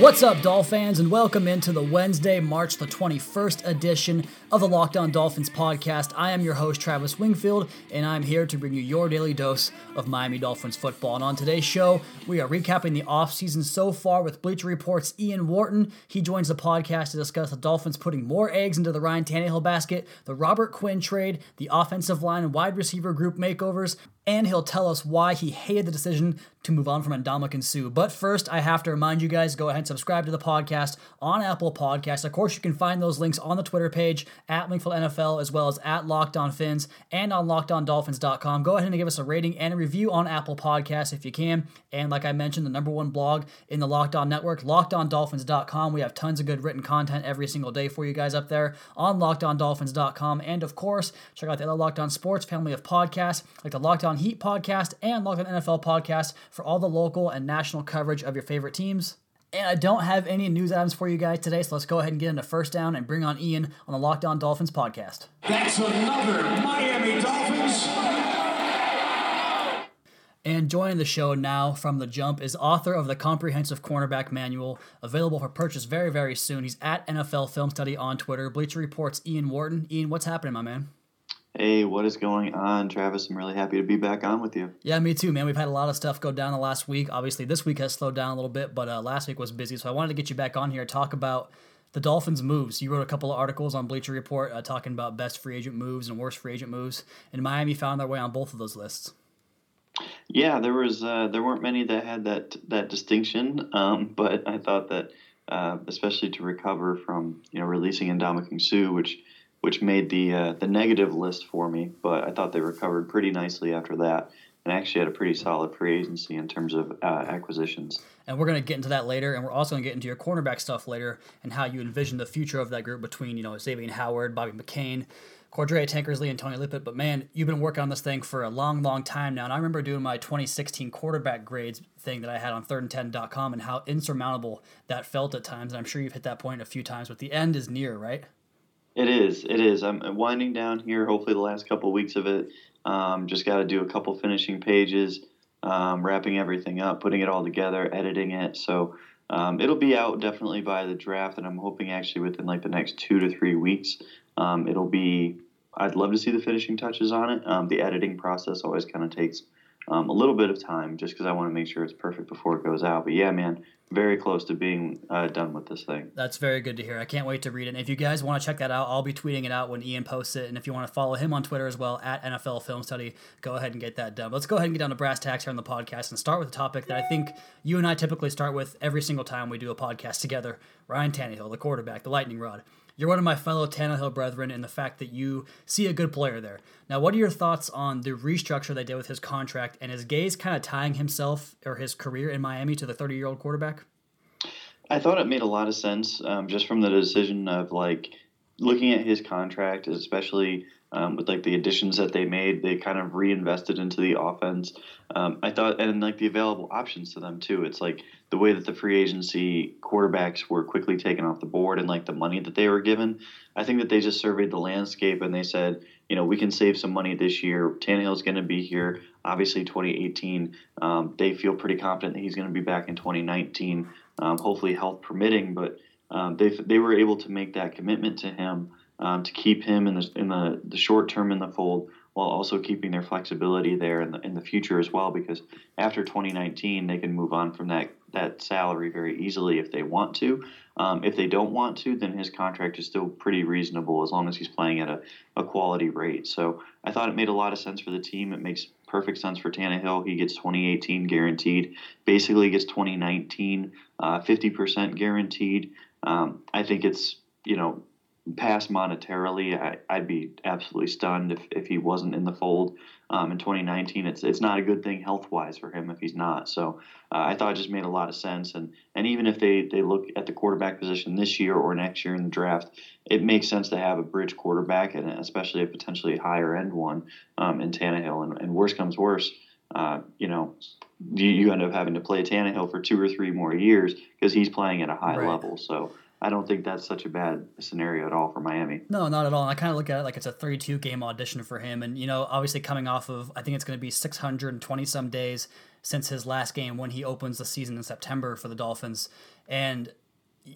What's up, Dolphins, and welcome into the Wednesday, March the 21st edition of the Locked On Dolphins podcast. I am your host, Travis Wingfield, and I'm here to bring you your daily dose of Miami Dolphins football. And on today's show, we are recapping the offseason so far with Bleacher Report's Ian Wharton. He joins the podcast to discuss the Dolphins putting more eggs into the Ryan Tannehill basket, the Robert Quinn trade, the offensive line and wide receiver group makeovers, and he'll tell us why he hated the decision to move on from Ndamukong Suh. But first, I have to remind you guys go ahead and subscribe to the podcast on Apple Podcasts. Of course, you can find those links on the Twitter page at Wingfield NFL as well as at Locked On Fins and on LockedOnDolphins.com. Go ahead and give us a rating and a review on Apple Podcasts if you can. And like I mentioned, the number one blog in the Locked On Network, LockedOnDolphins.com. We have tons of good written content every single day for you guys up there on LockedOnDolphins.com. And of course, check out the other Locked On Sports family of podcasts like the Locked On Heat podcast and Locked On NFL podcast for all the local and national coverage of your favorite teams. And I don't have any news items for you guys today, so let's go ahead and get into first down and bring on Ian on the Locked On Dolphins podcast. That's another Miami Dolphins. And joining the show now from the jump is author of the Comprehensive Cornerback Manual, available for purchase very, very soon. He's at NFL Film Study on Twitter. Bleacher Reports Ian Wharton. Ian, what's happening, my man? Hey, what is going on, Travis? I'm really happy to be back on with you. Yeah, me too, man. We've had a lot of stuff go down the last week. Obviously, this week has slowed down a little bit, but uh, last week was busy. So I wanted to get you back on here talk about the Dolphins' moves. You wrote a couple of articles on Bleacher Report uh, talking about best free agent moves and worst free agent moves, and Miami found their way on both of those lists. Yeah, there was uh, there weren't many that had that that distinction, um, but I thought that uh, especially to recover from you know releasing Ndamukong Suh, which which made the uh, the negative list for me, but I thought they recovered pretty nicely after that, and actually had a pretty solid free agency in terms of uh, acquisitions. And we're going to get into that later, and we're also going to get into your cornerback stuff later and how you envision the future of that group between you know Xavier Howard, Bobby McCain. Cordrea Tankersley and Tony Lippett, but man, you've been working on this thing for a long, long time now. And I remember doing my 2016 quarterback grades thing that I had on thirdand10.com and how insurmountable that felt at times. And I'm sure you've hit that point a few times, but the end is near, right? It is. It is. I'm winding down here. Hopefully, the last couple of weeks of it. Um, just got to do a couple finishing pages, um, wrapping everything up, putting it all together, editing it. So um, it'll be out definitely by the draft, and I'm hoping actually within like the next two to three weeks. Um, it'll be. I'd love to see the finishing touches on it. Um, the editing process always kind of takes um, a little bit of time, just because I want to make sure it's perfect before it goes out. But yeah, man, very close to being uh, done with this thing. That's very good to hear. I can't wait to read it. And if you guys want to check that out, I'll be tweeting it out when Ian posts it. And if you want to follow him on Twitter as well at NFL Film Study, go ahead and get that done. Let's go ahead and get down to brass tacks here on the podcast and start with a topic that I think you and I typically start with every single time we do a podcast together. Ryan Tannehill, the quarterback, the lightning rod. You're one of my fellow Tannehill brethren in the fact that you see a good player there. Now, what are your thoughts on the restructure they did with his contract and is Gase kind of tying himself or his career in Miami to the 30 year old quarterback? I thought it made a lot of sense um, just from the decision of like looking at his contract, especially um, with like the additions that they made, they kind of reinvested into the offense. Um, I thought, and like the available options to them too. It's like the way that the free agency quarterbacks were quickly taken off the board and like the money that they were given. I think that they just surveyed the landscape and they said, you know, we can save some money this year. Tannehill's going to be here. Obviously, 2018, um, they feel pretty confident that he's going to be back in 2019 um, hopefully health permitting. But um, they they were able to make that commitment to him um, to keep him in the in the, the short term in the fold while also keeping their flexibility there in the in the future as well. Because after 2019, they can move on from that that salary very easily if they want to. Um, if they don't want to, then his contract is still pretty reasonable as long as he's playing at a, a quality rate. So I thought it made a lot of sense for the team. It makes perfect sense for Tannehill. He gets 2018 guaranteed, basically gets 2019 uh, 50% guaranteed. Um, I think it's you know past monetarily, I, I'd be absolutely stunned if, if he wasn't in the fold um, in 2019. It's it's not a good thing health wise for him if he's not. So uh, I thought it just made a lot of sense. And and even if they, they look at the quarterback position this year or next year in the draft, it makes sense to have a bridge quarterback and especially a potentially higher end one um, in Tannehill. And, and worse comes worse. Uh, you know, you, you end up having to play Tannehill for two or three more years because he's playing at a high Right. level. So I don't think that's such a bad scenario at all for Miami. No, not at all. And I kind of look at it like it's a 32 game audition for him. And, you know, obviously coming off of, I think it's going to be 620 some days since his last game when he opens the season in September for the Dolphins. And,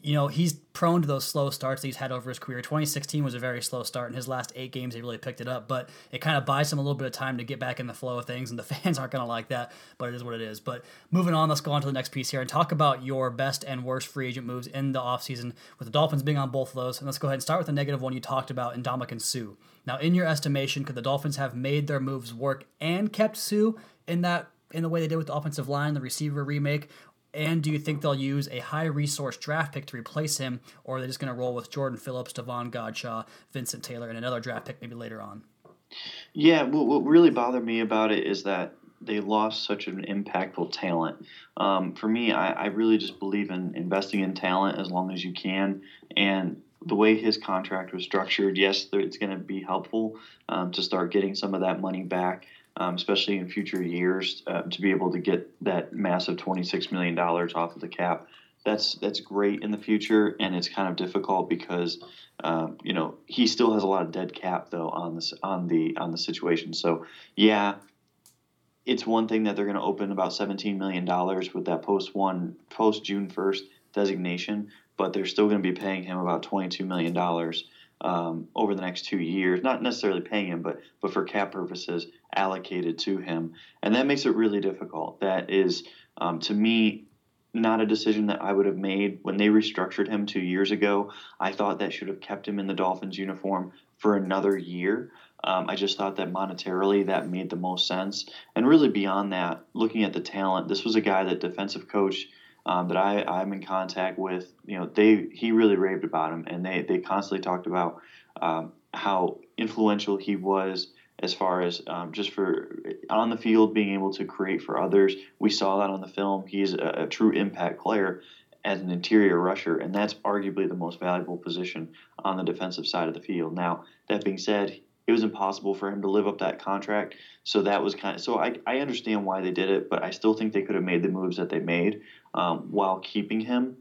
you know, he's prone to those slow starts that he's had over his career. 2016 was a very slow start. In his last eight games, he really picked it up. But it kind of buys him a little bit of time to get back in the flow of things. And the fans aren't going to like that, but it is what it is. But moving on, let's go on to the next piece here and talk about your best and worst free agent moves in the offseason, with the Dolphins being on both of those. And let's go ahead and start with the negative one you talked about in Ndamukong Suh. Now, in your estimation, could the Dolphins have made their moves work and kept Suh in that in the way they did with the offensive line, the receiver remake? And do you think they'll use a high resource draft pick to replace him, or are they just going to roll with Jordan Phillips, Davon Godchaux, Vincent Taylor, and another draft pick maybe later on? Yeah, what, what really bothered me about it is that they lost such an impactful talent. Um, for me, I, I really just believe in investing in talent as long as you can. And the way his contract was structured, yes, it's going to be helpful um, to start getting some of that money back, um, especially in future years, uh, to be able to get that massive $26 million off of the cap. That's that's great in the future, and it's kind of difficult because um, you know he still has a lot of dead cap though on this on the on the situation. So yeah, it's one thing that they're going to open about seventeen million dollars with that post one post June first designation, but they're still going to be paying him about twenty two million dollars um, over the next two years. Not necessarily paying him, but but for cap purposes allocated to him, and that makes it really difficult. That is um, to me not a decision that I would have made when they restructured him two years ago. I thought that should have kept him in the Dolphins uniform for another year. Um, I just thought that monetarily that made the most sense. And really beyond that, looking at the talent, this was a guy that defensive coach um, that I, I'm in contact with, you know, they he really raved about him, and they they constantly talked about um, how influential he was as far as um, just for on the field being able to create for others. We saw that on the film. He's a, a true impact player as an interior rusher, and that's arguably the most valuable position on the defensive side of the field. Now, that being said, it was impossible for him to live up that contract. So that was kind of so I, I understand why they did it, but I still think they could have made the moves that they made um, while keeping him.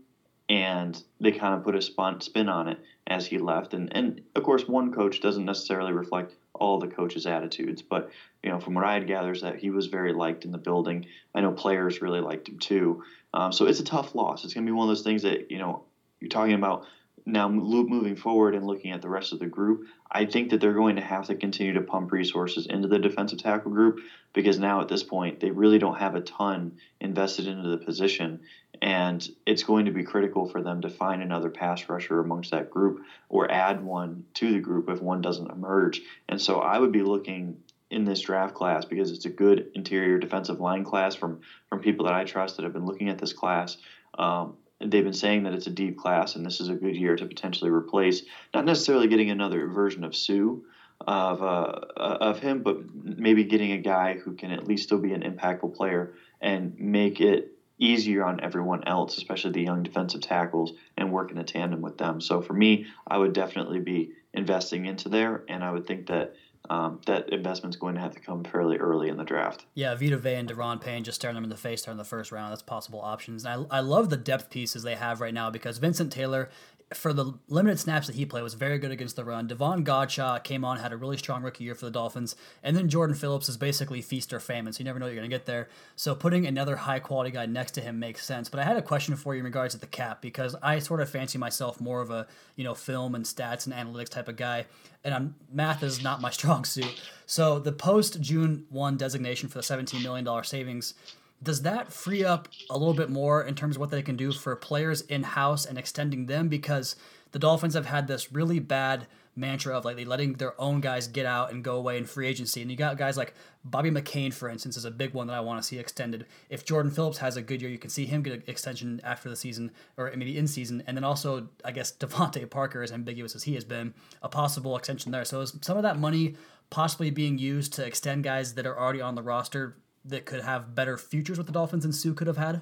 And they kind of put a spun, spin on it as he left. And, and of course, one coach doesn't necessarily reflect all the coaches' attitudes, but you know, from what I had gathered, is that he was very liked in the building. I know players really liked him too. Um, so it's a tough loss. It's going to be one of those things that you know you're talking about now moving forward and looking at the rest of the group. I think that they're going to have to continue to pump resources into the defensive tackle group because now at this point they really don't have a ton invested into the position, and it's going to be critical for them to find another pass rusher amongst that group or add one to the group if one doesn't emerge. And so I would be looking in this draft class because it's a good interior defensive line class from from people that I trust that have been looking at this class. Um, they've been saying that it's a deep class and this is a good year to potentially replace, not necessarily getting another version of Suh of uh, of him, but maybe getting a guy who can at least still be an impactful player and make it easier on everyone else, especially the young defensive tackles, and work in a tandem with them. So for me, I would definitely be investing into there, and I would think that um, that investment's going to have to come fairly early in the draft. Yeah, Vita Vea and Da'Ron Payne just staring them in the face during the first round. That's possible options. And I, I love the depth pieces they have right now because Vincent Taylor, for the limited snaps that he played, was very good against the run. Davon Godchaux came on, had a really strong rookie year for the Dolphins. And then Jordan Phillips is basically feast or famine, so you never know what you're going to get there. So putting another high quality guy next to him makes sense. But I had a question for you in regards to the cap because I sort of fancy myself more of a, you know, film and stats and analytics type of guy. And I'm, math is not my strong suit. So the post June 1 designation for the $17 million savings does that free up a little bit more in terms of what they can do for players in house and extending them? Because the Dolphins have had this really bad mantra of like letting their own guys get out and go away in free agency. And you got guys like Bobby McCain, for instance, is a big one that I want to see extended. If Jordan Phillips has a good year, you can see him get an extension after the season or maybe in season. And then also, I guess DeVante Parker, as ambiguous as he has been, a possible extension there. So is some of that money possibly being used to extend guys that are already on the roster that could have better futures with the Dolphins than Suh could have had?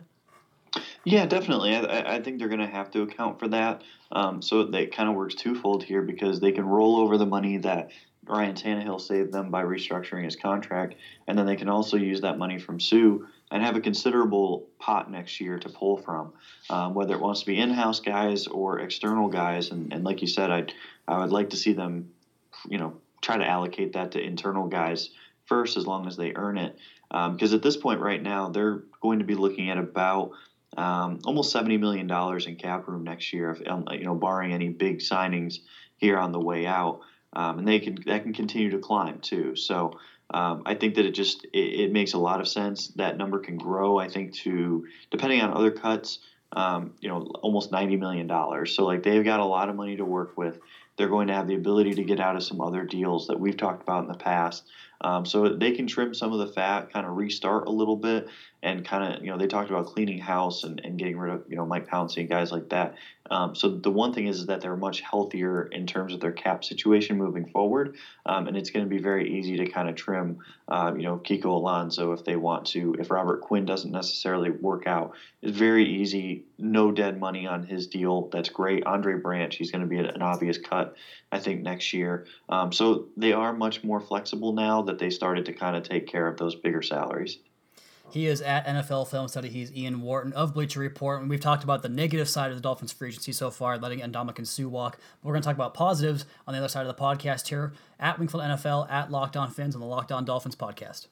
Yeah, definitely. I, I think they're going to have to account for that. Um, so it kind of works twofold here because they can roll over the money that Ryan Tannehill saved them by restructuring his contract, and then they can also use that money from Suh and have a considerable pot next year to pull from, um, whether it wants to be in-house guys or external guys. And, and like you said, I I would like to see them, you know, try to allocate that to internal guys first, as long as they earn it. Because um, at this point, right now, they're going to be looking at about um, almost seventy million dollars in cap room next year, if, um, you know, barring any big signings here on the way out, um, and they can that can continue to climb too. So um, I think that it just it, it, makes a lot of sense. That number can grow. I think to depending on other cuts, um, you know, almost ninety million dollars. So like they've got a lot of money to work with. They're going to have the ability to get out of some other deals that we've talked about in the past. Um, so they can trim some of the fat, kind of restart a little bit, and kind of you know they talked about cleaning house and, and getting rid of you know Mike Pouncey and guys like that. Um, so the one thing is, is that they're much healthier in terms of their cap situation moving forward, um, and it's going to be very easy to kind of trim uh, you know Kiko Alonso if they want to. If Robert Quinn doesn't necessarily work out, it's very easy. No dead money on his deal. That's great. Andre Branch, he's going to be an obvious cut, I think next year. Um, so they are much more flexible now that they started to kind of take care of those bigger salaries. He is at NFL Film Study. He's Ian Wharton of Bleacher Report, and we've talked about the negative side of the Dolphins' free agency so far, letting Ndamukong Suh walk. We're going to talk about positives on the other side of the podcast here at Wingfield NFL, at Locked On Fins, on the Locked On Dolphins podcast.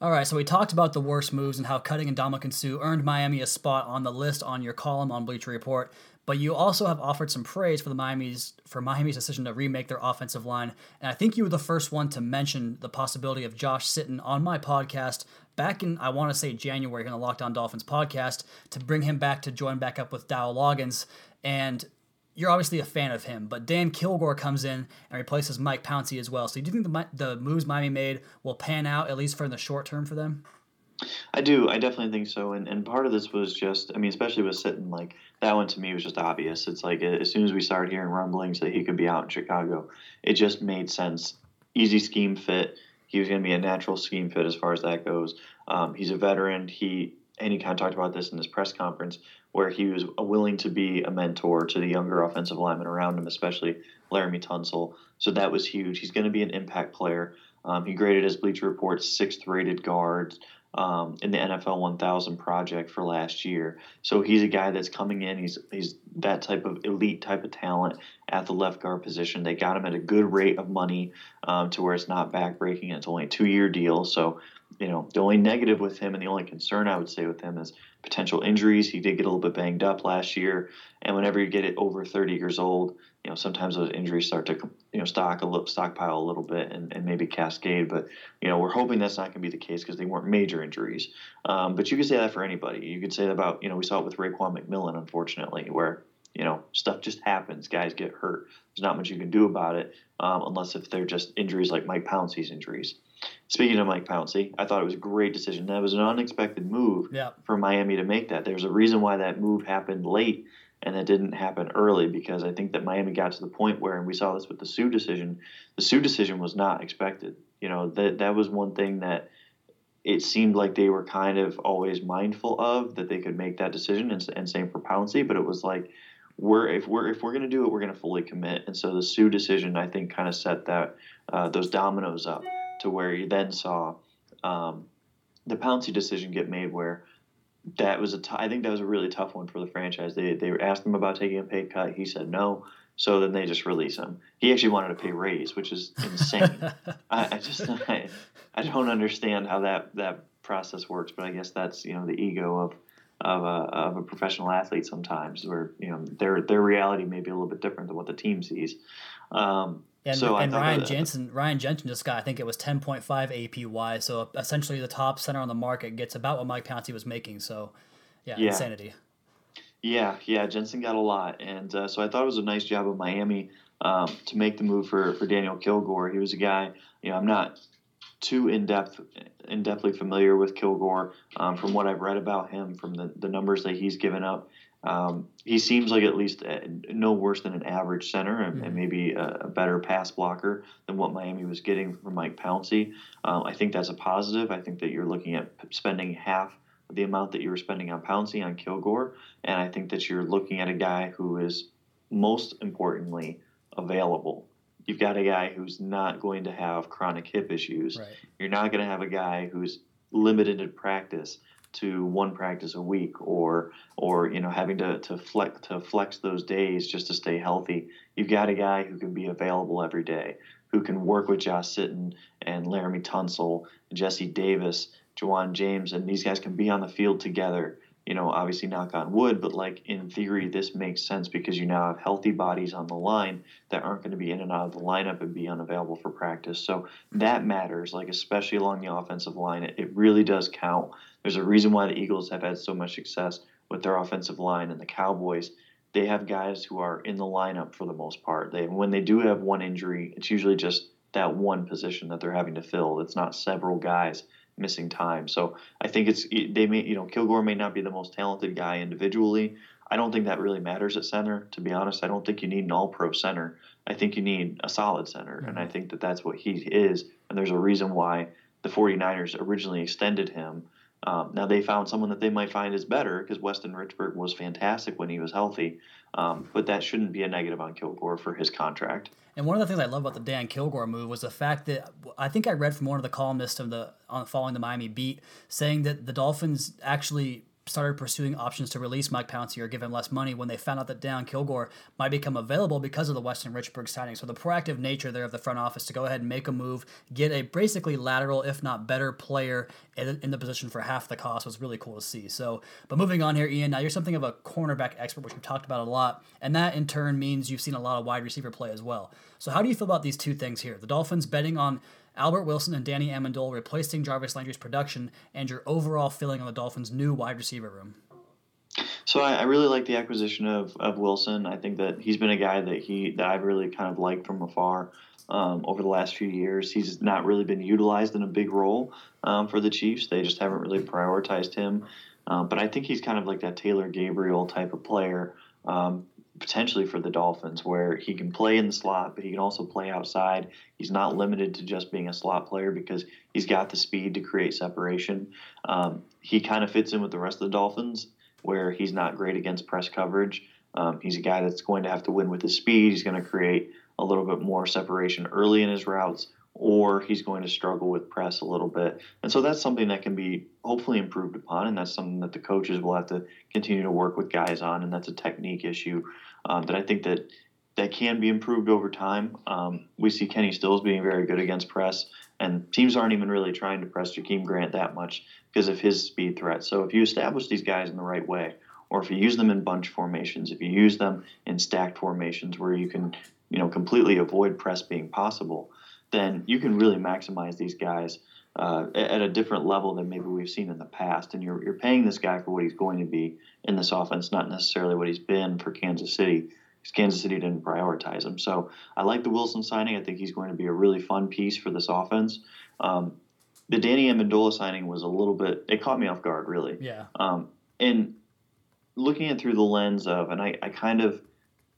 All right, so we talked about the worst moves and how cutting Ndamukong Suh earned Miami a spot on the list on your column on Bleacher Report but you also have offered some praise for the Miami's for Miami's decision to remake their offensive line. And I think you were the first one to mention the possibility of Josh Sitton on my podcast back in I want to say January in the Locked On Dolphins podcast to bring him back to join back up with Dow Loggains. And you're obviously a fan of him, but Dan Kilgore comes in and replaces Mike Pouncey as well. So do you think the, the moves Miami made will pan out at least for the short term for them? I do. I definitely think so. And and part of this was just, I mean, especially with Sitton like that one to me was just obvious. It's like as soon as we started hearing rumblings that he could be out in Chicago, it just made sense. Easy scheme fit. He was going to be a natural scheme fit as far as that goes. Um, he's a veteran. He and he kind of talked about this in his press conference where he was willing to be a mentor to the younger offensive linemen around him, especially Laremy Tunsil. So that was huge. He's going to be an impact player. Um, he graded his Bleacher Report sixth rated guard um, in the NFL 1000 project for last year. So he's a guy that's coming in. He's he's that type of elite type of talent at the left guard position. They got him at a good rate of money um, to where it's not backbreaking. It's only a two year deal. So you know the only negative with him and the only concern I would say with him is potential injuries. He did get a little bit banged up last year, and whenever you get it over 30 years old, you know sometimes those injuries start to you know stock a little stockpile a little bit and, and maybe cascade. But you know we're hoping that's not going to be the case because they weren't major injuries. Um, but you could say that for anybody. You could say that about you know we saw it with Raekwon McMillan unfortunately where you know stuff just happens. Guys get hurt. There's not much you can do about it um, unless if they're just injuries like Mike Pouncey's injuries. Speaking of Mike Pouncey, I thought it was a great decision. That was an unexpected move yeah. for Miami to make that. There's a reason why that move happened late and it didn't happen early because I think that Miami got to the point where, and we saw this with the Suh decision, the Suh decision was not expected. You know, that that was one thing that it seemed like they were kind of always mindful of that they could make that decision, and, and same for Pouncey. But it was like, we're if we're if we're going to do it, we're going to fully commit. And so the Suh decision, I think, kind of set that uh, those dominoes up to where you then saw um, the Pouncey decision get made, where that was a t- I think that was a really tough one for the franchise. They they asked him about taking a pay cut. He said no. So then they just release him. He actually wanted a pay raise, which is insane. I, I, just I, I don't understand how that that process works. But I guess that's you know the ego of of a, of a professional athlete sometimes, where you know their their reality may be a little bit different than what the team sees. Um, and, so and Ryan that, Jensen, Ryan Jensen just got, I think it was 10.5 APY. So essentially, the top center on the market gets about what Mike Pouncey was making. So, yeah, yeah. insanity. Yeah, yeah, Jensen got a lot, and uh, so I thought it was a nice job of Miami um, to make the move for, for Daniel Kilgore. He was a guy, you know, I'm not too in depth, in depthly familiar with Kilgore um, from what I've read about him, from the, the numbers that he's given up. Um, he seems like at least uh, no worse than an average center and, mm-hmm. maybe a, a, better pass blocker than what Miami was getting from Mike Pouncey. Um, I think that's a positive. I think that you're looking at spending half the amount that you were spending on Pouncey on Kilgore, and I think that you're looking at a guy who is most importantly available. You've got a guy who's not going to have chronic hip issues. Right. You're not going to have a guy who's limited in practice to one practice a week or or you know having to, to flex to flex those days just to stay healthy. You've got a guy who can be available every day, who can work with Josh Sitton and Laremy Tunsil, Jesse Davis, Ja'Wuan James, and these guys can be on the field together you know, obviously knock on wood, but like in theory, this makes sense because you now have healthy bodies on the line that aren't going to be in and out of the lineup and be unavailable for practice. So that matters, like especially along the offensive line. It, it really does count. There's a reason why the Eagles have had so much success with their offensive line and the Cowboys. They have guys who are in the lineup for the most part. They when they do have one injury, it's usually just that one position that they're having to fill. It's not several guys missing time. So I think it's they may you know Kilgore may not be the most talented guy individually. I don't think that really matters at center. To be honest, I don't think you need an All-Pro center. I think you need a solid center, mm-hmm. and I mm-hmm. think that that's what he is. And there's a reason why the 49ers originally extended him. Um, now they found someone that they might find is better because Weston Richburg was fantastic when he was healthy, um, but that shouldn't be a negative on Kilgore for his contract. And one of the things I love about the Dan Kilgore move was the fact that I think I read from one of the columnists of the on following the Miami beat saying that the Dolphins actually started pursuing options to release Mike Pouncey or give him less money when they found out that Dan Kilgore might become available because of the Weston Richburg signing. So the proactive nature there of the front office to go ahead and make a move, get a basically lateral, if not better, player in, in the position for half the cost was really cool to see. So, but moving on here, Ian. Now you're something of a cornerback expert, which we've talked about a lot, and that in turn means you've seen a lot of wide receiver play as well. So how do you feel about these two things here? The Dolphins betting on Albert Wilson and Danny Amendola replacing Jarvis Landry's production, and your overall feeling on the Dolphins' new wide receiver room? So I, I, really like the acquisition of, of Wilson. I think that he's been a guy that he that I've really kind of liked from afar um, over the last few years. He's not really been utilized in a big role um, for the Chiefs. They just haven't really prioritized him. Um, but I think he's kind of like that Taylor Gabriel type of player um, potentially for the Dolphins, where he can play in the slot, but he can also play outside. He's not limited to just being a slot player because he's got the speed to create separation. Um, he kind of fits in with the rest of the Dolphins, where he's not great against press coverage. Um, he's a guy that's going to have to win with his speed. He's going to create a little bit more separation early in his routes, or he's going to struggle with press a little bit. And so that's something that can be hopefully improved upon, and that's something that the coaches will have to continue to work with guys on, and that's a technique issue um, that I think that that can be improved over time. Um, we see Kenny Stills being very good against press, and teams aren't even really trying to press Jakeem Grant that much because of his speed threat. So if you establish these guys in the right way, or if you use them in bunch formations, if you use them in stacked formations where you can, you know, completely avoid press being possible, then you can really maximize these guys uh, at a different level than maybe we've seen in the past. And you're, you're paying this guy for what he's going to be in this offense, not necessarily what he's been for Kansas City. Because Kansas City didn't prioritize him. So I like the Wilson signing. I think he's going to be a really fun piece for this offense. Um, the Danny Amendola signing was a little bit, it caught me off guard, really. Yeah. Um, and looking at through the lens of, and I, I kind of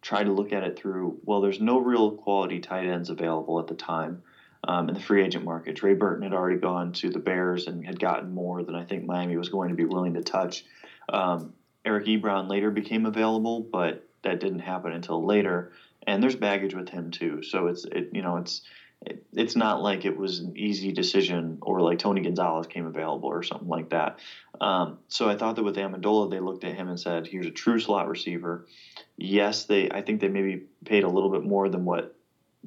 try to look at it through, well, there's no real quality tight ends available at the time um, in the free agent market. Trey Burton had already gone to the Bears and had gotten more than I think Miami was going to be willing to touch. Um, Eric Ebron later became available, but that didn't happen until later. And there's baggage with him too, so it's it you know it's it, it's not like it was an easy decision or like Tony Gonzalez came available or something like that. Um, so I thought that with Amendola, they looked at him and said, "Here's a true slot receiver." Yes, they I think they maybe paid a little bit more than what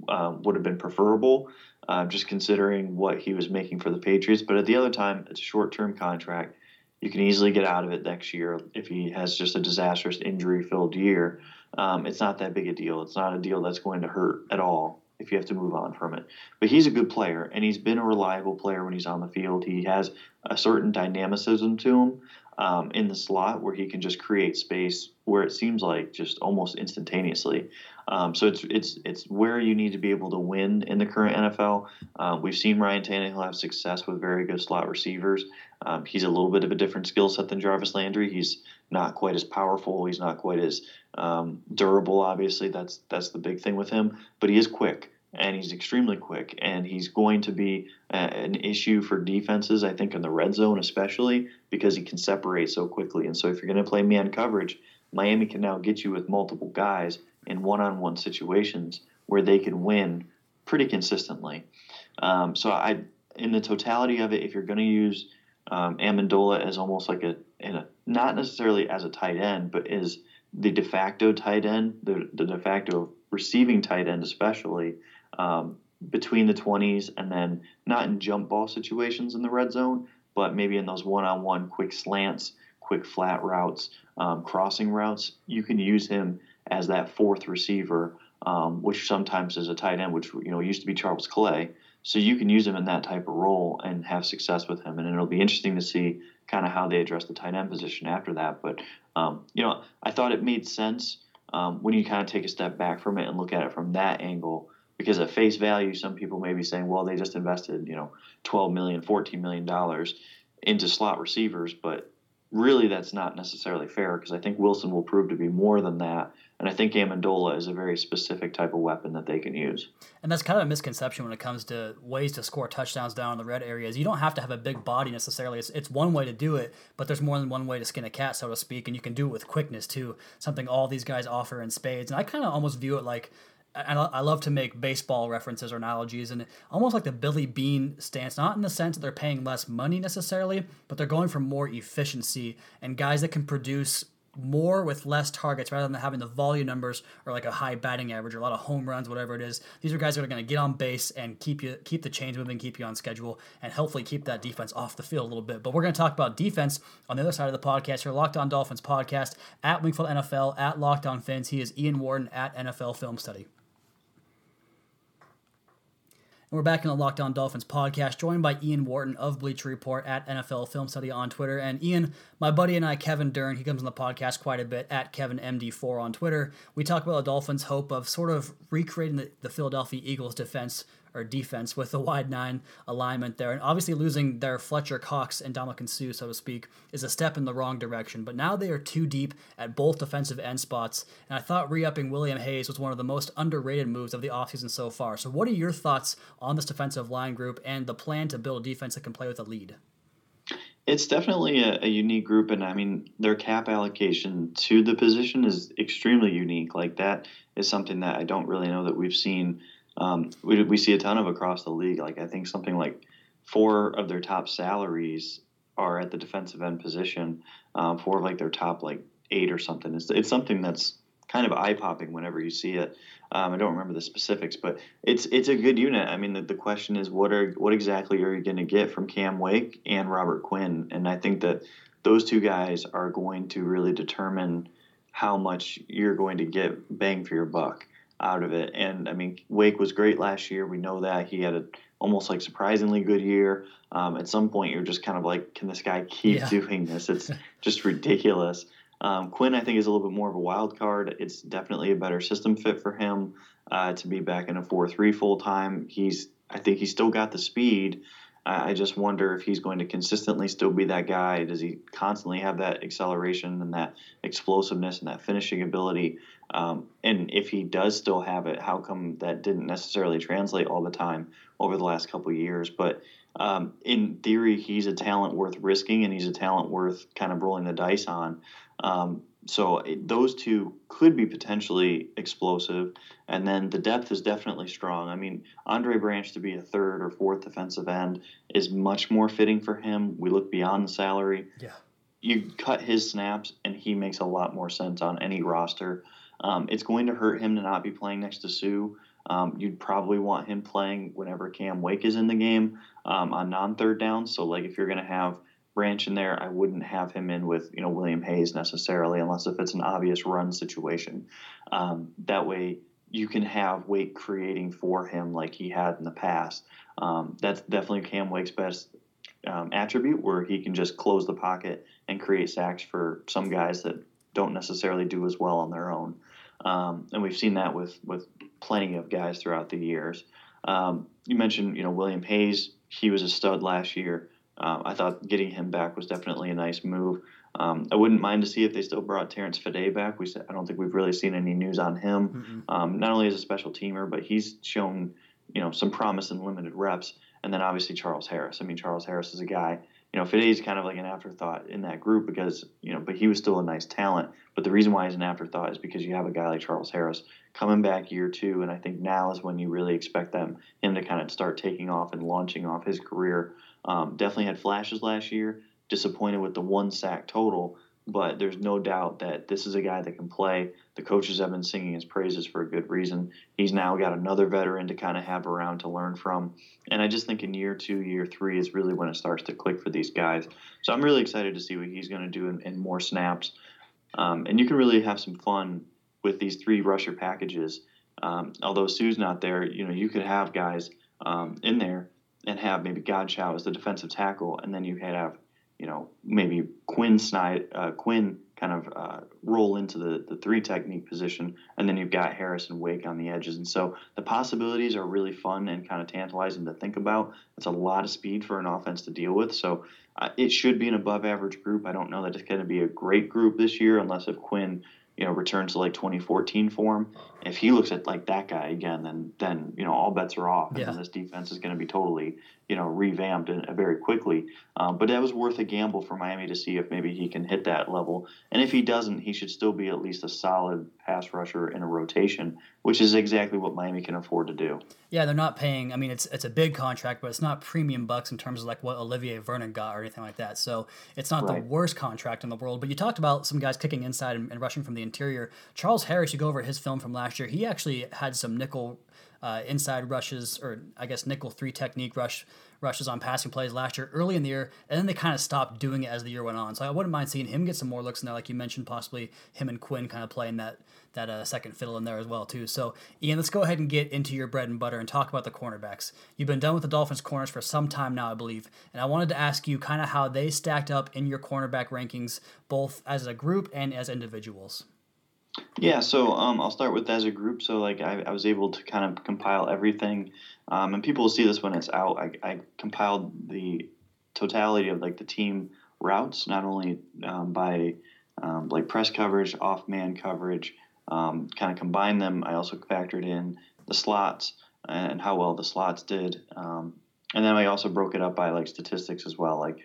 um, would have been preferable, uh, just considering what he was making for the Patriots. But at the other time, it's a short term contract. You can easily get out of it next year if he has just a disastrous injury filled year. Um, it's not that big a deal. It's not a deal that's going to hurt at all if you have to move on from it. But he's a good player, and he's been a reliable player when he's on the field. He has a certain dynamicism to him. Um, in the slot where he can just create space where it seems like just almost instantaneously. Um, so it's it's it's where you need to be able to win in the current NFL. Uh, we've seen Ryan Tannehill have success with very good slot receivers. Um, he's a little bit of a different skill set than Jarvis Landry. He's not quite as powerful. He's not quite as um, durable. Obviously, that's that's the big thing with him. But he is quick and he's extremely quick, and he's going to be a, an issue for defenses, I think, in the red zone especially because he can separate so quickly. And so if you're going to play man coverage, Miami can now get you with multiple guys in one-on-one situations where they can win pretty consistently. Um, so I, in the totality of it, if you're going to use um, Amendola as almost like a, a, not necessarily as a tight end, but is the de facto tight end, the, the de facto receiving tight end especially, um, between the 20s and then not in jump ball situations in the red zone, but maybe in those one on one quick slants, quick flat routes, um, crossing routes, you can use him as that fourth receiver, um, which sometimes is a tight end, which you know used to be Charles Clay. So you can use him in that type of role and have success with him, and it'll be interesting to see kind of how they address the tight end position after that. But um, you know, I thought it made sense um, when you kind of take a step back from it and look at it from that angle because at face value some people may be saying well they just invested you know 12 million 14 million dollars into slot receivers but really that's not necessarily fair because i think wilson will prove to be more than that. And i think amendola is a very specific type of weapon that they can use. And that's kind of a misconception when it comes to ways to score touchdowns down in the red areas. You don't have to have a big body necessarily. It's, it's one way to do it but there's more than one way to skin a cat so to speak and you can do it with quickness too. Something all these guys offer in spades and i kind of almost view it like and I love to make baseball references or analogies, and almost like the Billy Beane stance, not in the sense that they're paying less money necessarily, but they're going for more efficiency and guys that can produce more with less targets rather than having the volume numbers or like a high batting average or a lot of home runs, whatever it is. These are guys that are going to get on base and keep you keep the chains moving, keep you on schedule, and hopefully keep that defense off the field a little bit. But we're going to talk about defense on the other side of the podcast here. Locked On Dolphins podcast at Wingfield NFL at Locked On Fins. He is Ian Wharton at NFL Film Study. And we're back in the Locked On Dolphins podcast, joined by Ian Wharton of Bleacher Report at NFL Film Study on Twitter. And Ian, my buddy and I, Kevin Dern, he comes on the podcast quite a bit at KevinMD4 on Twitter. We talk about the Dolphins' hope of sort of recreating the, the Philadelphia Eagles defense or defense with the wide nine alignment there. And obviously losing their Fletcher Cox and Ndamukong Suh, so to speak, is a step in the wrong direction. But now they are too deep at both defensive end spots. And I thought re-upping William Hayes was one of the most underrated moves of the offseason so far. So what are your thoughts on this defensive line group and the plan to build a defense that can play with a lead? It's definitely a, a, unique group, and I mean their cap allocation to the position is extremely unique. Like that is something that I don't really know that we've seen um, we, we see a ton of across the league. Like I think something like four of their top salaries are at the defensive end position. Um, four of like their top like eight or something. It's, it's something that's kind of eye popping whenever you see it. Um, I don't remember the specifics, but it's it's a good unit. I mean, the, the question is what are what exactly are you going to get from Cam Wake and Robert Quinn? And I think that those two guys are going to really determine how much you're going to get bang for your buck out of it. And I mean, Wake was great last year. We know that he had a almost like surprisingly good year. Um, at some point, you're just kind of like, can this guy keep yeah. doing this? It's just ridiculous. Um, Quinn, I think, is a little bit more of a wild card. It's definitely a better system fit for him uh, to be back in a four-three full time. He's, I think, he's still got the speed. I just wonder if he's going to consistently still be that guy. Does he constantly have that acceleration and that explosiveness and that finishing ability? Um, and if he does still have it, how come that didn't necessarily translate all the time over the last couple years? But um, in theory, he's a talent worth risking, and he's a talent worth kind of rolling the dice on. Um, so those two could be potentially explosive, and then the depth is definitely strong. I mean, Andre Branch to be a third or fourth defensive end is much more fitting for him. We look beyond the salary. Yeah, you cut his snaps, and he makes a lot more sense on any roster. Um, it's going to hurt him to not be playing next to Suh. Um, you'd probably want him playing whenever Cam Wake is in the game um, on non-third downs. So, like, if you're going to have Branch in there, I wouldn't have him in with you know William Hayes necessarily, unless if it's an obvious run situation. Um, that way, you can have Wake creating for him like he had in the past. Um, that's definitely Cam Wake's best um, attribute where he can just close the pocket and create sacks for some guys that don't necessarily do as well on their own. Um, and we've seen that with with plenty of guys throughout the years. Um, you mentioned, you know, William Hayes. He was a stud last year. Um, I thought getting him back was definitely a nice move. Um, I wouldn't mind to see if they still brought Terrence Fede back. We I don't think we've really seen any news on him. Um, not only as a special teamer, but he's shown you know some promise in limited reps. And then obviously Charles Harris. I mean, Charles Harris is a guy. You know, Fede is kind of like an afterthought in that group because you know, but he was still a nice talent. But the reason why he's an afterthought is because you have a guy like Charles Harris coming back year two, and I think now is when you really expect them him to kind of start taking off and launching off his career. Um, definitely had flashes last year. Disappointed with the one sack total, but there's no doubt that this is a guy that can play. The coaches have been singing his praises for a good reason. He's now got another veteran to kind of have around to learn from. And I just think in year two, year three is really when it starts to click for these guys. So I'm really excited to see what he's going to do in, in, more snaps. Um, and you can really have some fun with these three rusher packages. Um, although Suh's not there, you know, you could have guys um, in there and have maybe Godchaux as the defensive tackle, and then you could have, you know, maybe Quinn Snide, uh, Quinn kind of uh, roll into the, the three technique position, and then you've got Harris and Wake on the edges. And so the possibilities are really fun and kind of tantalizing to think about. It's a lot of speed for an offense to deal with. So uh, it should be an above average group. I don't know that it's going to be a great group this year unless if Quinn you know returns to like 2014 form. If he looks at like that guy again, then then you know all bets are off, yeah. and this defense is going to be totally you know revamped and very quickly. Um, but that was worth a gamble for Miami to see if maybe he can hit that level, and if he doesn't, he should still be at least a solid pass rusher in a rotation, which is exactly what Miami can afford to do. Yeah, they're not paying. I mean, it's it's a big contract, but it's not premium bucks in terms of like what Olivier Vernon got or anything like that. So it's not right. the worst contract in the world. But you talked about some guys kicking inside and, and rushing from the interior. Charles Harris, you go over his film from last year. He actually had some nickel uh, inside rushes, or I guess nickel three technique rush rushes on passing plays last year early in the year, and then they kind of stopped doing it as the year went on. So I wouldn't mind seeing him get some more looks in there, like you mentioned, possibly him and Quinn kind of playing that that uh, second fiddle in there as well too. So Ian, let's go ahead and get into your bread and butter and talk about the cornerbacks. You've been done with the Dolphins corners for some time now, I believe, and I wanted to ask you kind of how they stacked up in your cornerback rankings, both as a group and as individuals. Yeah, so um, I'll start with as a group. So like I, I was able to kind of compile everything, um, and people will see this when it's out. I, I compiled the totality of like the team routes, not only um, by um, like press coverage, off man coverage, um, kind of combined them. I also factored in the slots and how well the slots did, um, and then I also broke it up by like statistics as well, like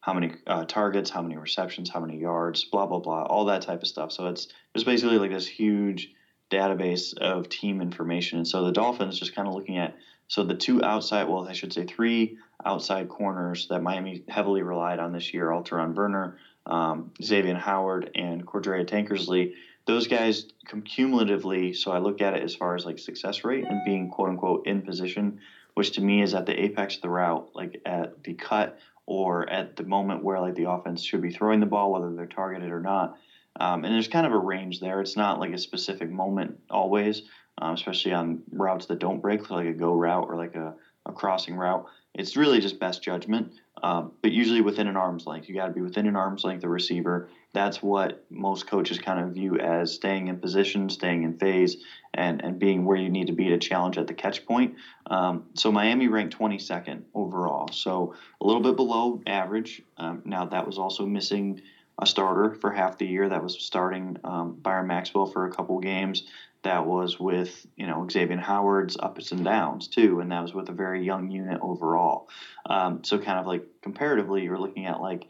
how many uh, targets, how many receptions, how many yards, blah blah blah, all that type of stuff. So it's it's basically like this huge database of team information. And so the Dolphins just kind of looking at so the two outside, well, I should say three outside corners that Miami heavily relied on this year: Alterraun Verner, um, Xavier Howard, and Cordrea Tankersley. Those guys cumulatively. So I look at it as far as like success rate and being quote unquote in position, which to me is at the apex of the route, like at the cut or at the moment where like the offense should be throwing the ball, whether they're targeted or not. Um, and there's kind of a range there. It's not like a specific moment always, um, especially on routes that don't break, like a go route or like a, a crossing route. It's really just best judgment, um, but usually within an arm's length. You got to be within an arm's length of receiver. That's what most coaches kind of view as staying in position, staying in phase, and, and being where you need to be to challenge at the catch point. Um, so Miami ranked 22nd overall, so a little bit below average. Um, now that was also missing a starter for half the year. That was starting um, Byron Maxwell for a couple games. That was with you know Xavier Howard's ups and downs too, and that was with a very young unit overall. Um, so kind of like comparatively, you're looking at like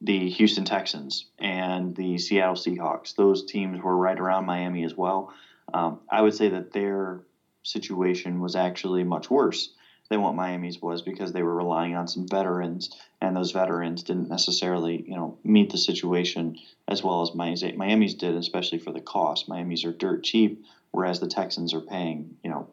the Houston Texans and the Seattle Seahawks. Those teams were right around Miami as well. Um, I would say that their situation was actually much worse than what Miami's was because they were relying on some veterans, and those veterans didn't necessarily, you know, meet the situation as well as Miami's did, especially for the cost. Miami's are dirt cheap, whereas the Texans are paying, you know,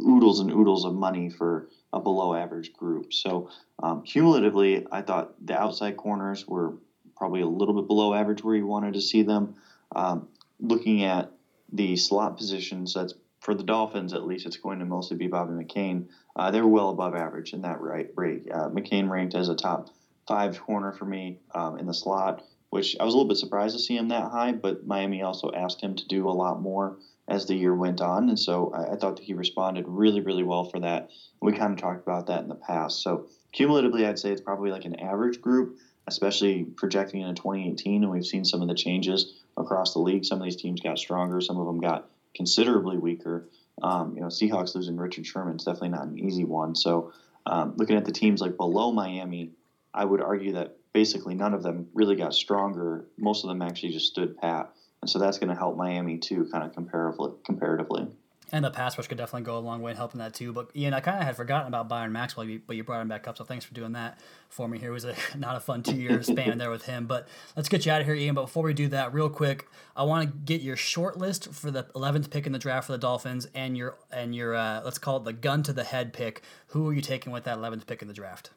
oodles and oodles of money for a below average group. So um, cumulatively, I thought the outside corners were probably a little bit below average where you wanted to see them. Um, looking at the slot positions, that's for the Dolphins, at least, it's going to mostly be Bobby McCain. Uh, they're well above average in that right rate. Uh, McCain ranked as a top five corner for me um, in the slot, which I was a little bit surprised to see him that high. But Miami also asked him to do a lot more as the year went on, and so I, I thought that he responded really, really well for that. We kind of talked about that in the past. So cumulatively, I'd say it's probably like an average group, especially projecting into 2018, and we've seen some of the changes across the league. Some of these teams got stronger, some of them got considerably weaker. Um, you know, Seahawks losing Richard Sherman is definitely not an easy one. So, um, looking at the teams like below Miami, I would argue that basically none of them really got stronger. Most of them actually just stood pat, and so that's going to help Miami too, kind of comparatively. Comparatively. And the pass rush could definitely go a long way in helping that too. But Ian, I kind of had forgotten about Byron Maxwell, but you brought him back up, so thanks for doing that for me. Here it was a not a fun two year span there with him. But let's get you out of here, Ian. But before we do that, real quick, I want to get your short list for the 11th pick in the draft for the Dolphins, and your and your uh, let's call it the gun to the head pick. Who are you taking with that 11th pick in the draft?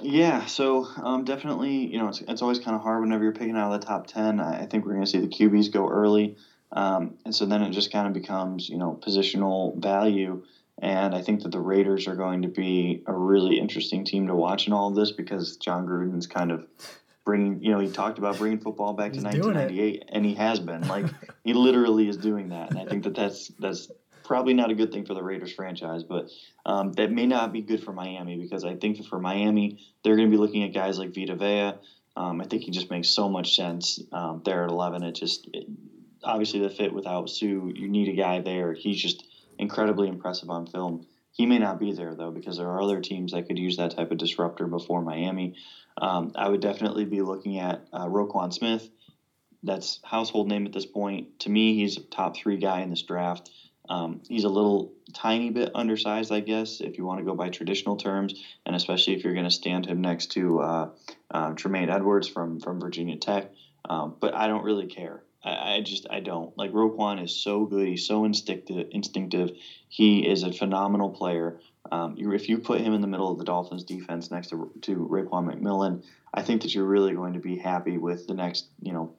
Yeah, so um, definitely, you know, it's, it's always kind of hard whenever you're picking out of the top 10. I, I think we're going to see the QBs go early. Um, and so then it just kind of becomes, you know, positional value. And I think that the Raiders are going to be a really interesting team to watch in all of this because Jon Gruden's kind of bringing, you know, he talked about bringing football back He's to 1998, and he has been. Like, he literally is doing that. And I think that that's, that's probably not a good thing for the Raiders franchise, but um, that may not be good for Miami because I think that for Miami, they're going to be looking at guys like Vita Vea. Um, I think he just makes so much sense um, there at 11. It just, it, obviously the fit without Suh, you need a guy there. He's just incredibly impressive on film. He may not be there though because there are other teams that could use that type of disruptor before Miami. Um, I would definitely be looking at uh, Roquan Smith. That's household name at this point. To me, he's a top three guy in this draft. Um, he's a little tiny bit undersized, I guess, if you want to go by traditional terms, and especially if you're going to stand him next to uh, uh, Tremaine Edmunds from from Virginia Tech. Um, but I don't really care. I, I just I don't like Roquan is so good. He's so instinctive. Instinctive. He is a phenomenal player. Um, you, if you put him in the middle of the Dolphins defense next to to Raekwon McMillan, I think that you're really going to be happy with the next you know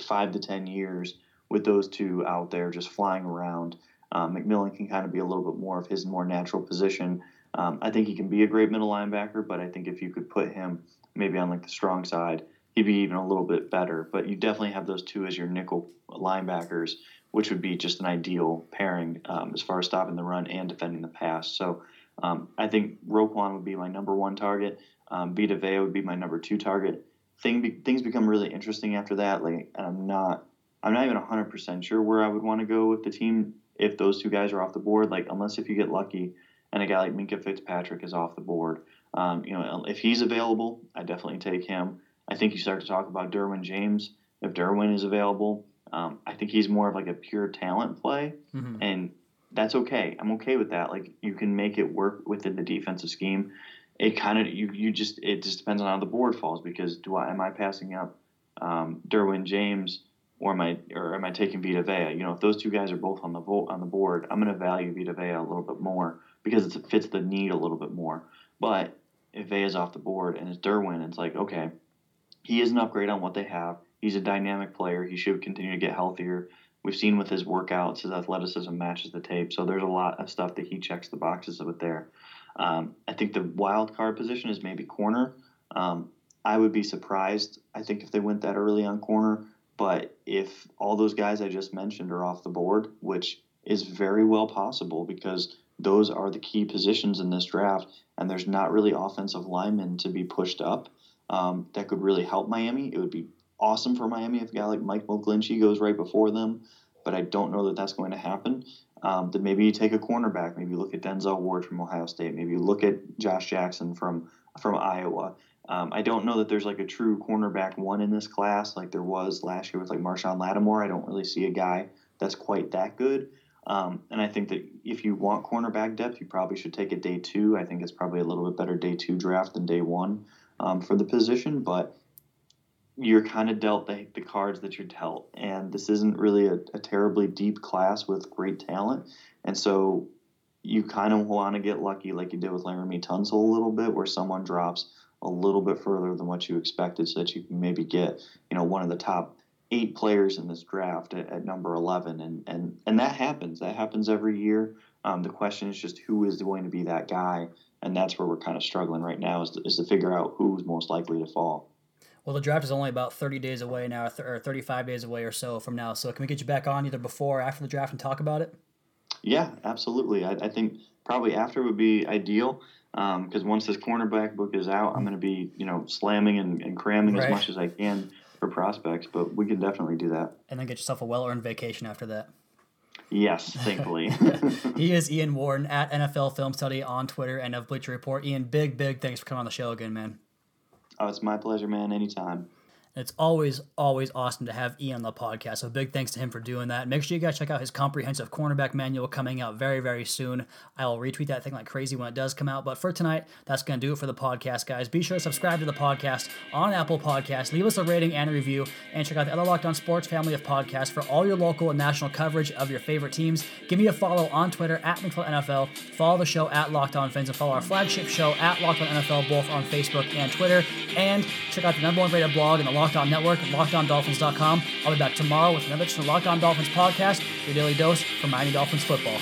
five to ten years with those two out there just flying around. Um, McMillan can kind of be a little bit more of his more natural position. Um, I think he can be a great middle linebacker, but I think if you could put him maybe on like the strong side, he'd be even a little bit better. But you definitely have those two as your nickel linebackers, which would be just an ideal pairing um, as far as stopping the run and defending the pass. So um, I think Roquan would be my number one target. Um, Vita Vea would be my number two target. Thing be, things become really interesting after that. Like, I'm not, I'm not even 100 percent sure where I would want to go with the team if those two guys are off the board. Like, unless if you get lucky and a guy like Minkah Fitzpatrick is off the board. Um, you know, if he's available, I definitely take him. I think you start to talk about Derwin James. If Derwin is available, um, I think he's more of like a pure talent play, mm-hmm. and that's okay. I'm okay with that. Like you can make it work within the defensive scheme. It kind of you you just it just depends on how the board falls because do I am I passing up um, Derwin James or am I or am I taking Vita Vea? You know, if those two guys are both on the vote on the board, I'm going to value Vita Vea a little bit more because it fits the need a little bit more. But if Vea is off the board and it's Derwin, it's like okay, he is an upgrade on what they have. He's a dynamic player. He should continue to get healthier. We've seen with his workouts, his athleticism matches the tape. So there's a lot of stuff that he checks the boxes with there. Um, I think the wild card position is maybe corner. Um, I would be surprised, I think, if they went that early on corner. But if all those guys I just mentioned are off the board, which is very well possible because those are the key positions in this draft, and there's not really offensive linemen to be pushed up um, that could really help Miami. It would be awesome for Miami if a guy like Mike McGlinchey goes right before them, but I don't know that that's going to happen. Um, then maybe you take a cornerback. Maybe you look at Denzel Ward from Ohio State. Maybe you look at Josh Jackson from from Iowa. Um, I don't know that there's like a true cornerback one in this class like there was last year with like Marshon Lattimore. I don't really see a guy that's quite that good. Um, and I think that if you want cornerback depth, you probably should take it day two. I think it's probably a little bit better day two draft than day one um, for the position, but you're kind of dealt the, the cards that you're dealt. And this isn't really a, a terribly deep class with great talent. And so you kind of want to get lucky, like you did with Laremy Tunsil a little bit, where someone drops a little bit further than what you expected so that you can maybe get, you know, one of the top eight players in this draft at, at, number 11 and, and and that happens that happens every year um, the question is just who is going to be that guy and that's where we're kind of struggling right now is to, is to figure out who's most likely to fall well the draft is only about 30 days away now or 35 days away or so from now so can we get you back on either before or after the draft and talk about it yeah absolutely i, I think probably after would be ideal because um, once this cornerback book is out i'm going to be you know slamming and, and cramming right. as much as i can for prospects, but we can definitely do that. And then get yourself a well earned vacation after that. Yes, thankfully. he is Ian Wharton at NFL Film Study on Twitter and of Bleacher Report. Ian, big, big thanks for coming on the show again, man. Oh, it's my pleasure, man. Anytime. It's always, always awesome to have Ian on the podcast. So big thanks to him for doing that. Make sure you guys check out his comprehensive cornerback manual coming out very, very soon. I will retweet that thing like crazy when it does come out. But for tonight, that's going to do it for the podcast, guys. Be sure to subscribe to the podcast on Apple Podcasts. Leave us a rating and a review. And check out the other Locked On Sports family of podcasts for all your local and national coverage of your favorite teams. Give me a follow on Twitter at NFL. Follow the show at Locked On Fins and follow our flagship show at Locked On NFL both on Facebook and Twitter. And check out the number one rated blog in the Locked On Network at LockedOnDolphins.com. I'll be back tomorrow with another of Locked On Dolphins podcast, your daily dose for Miami Dolphins football.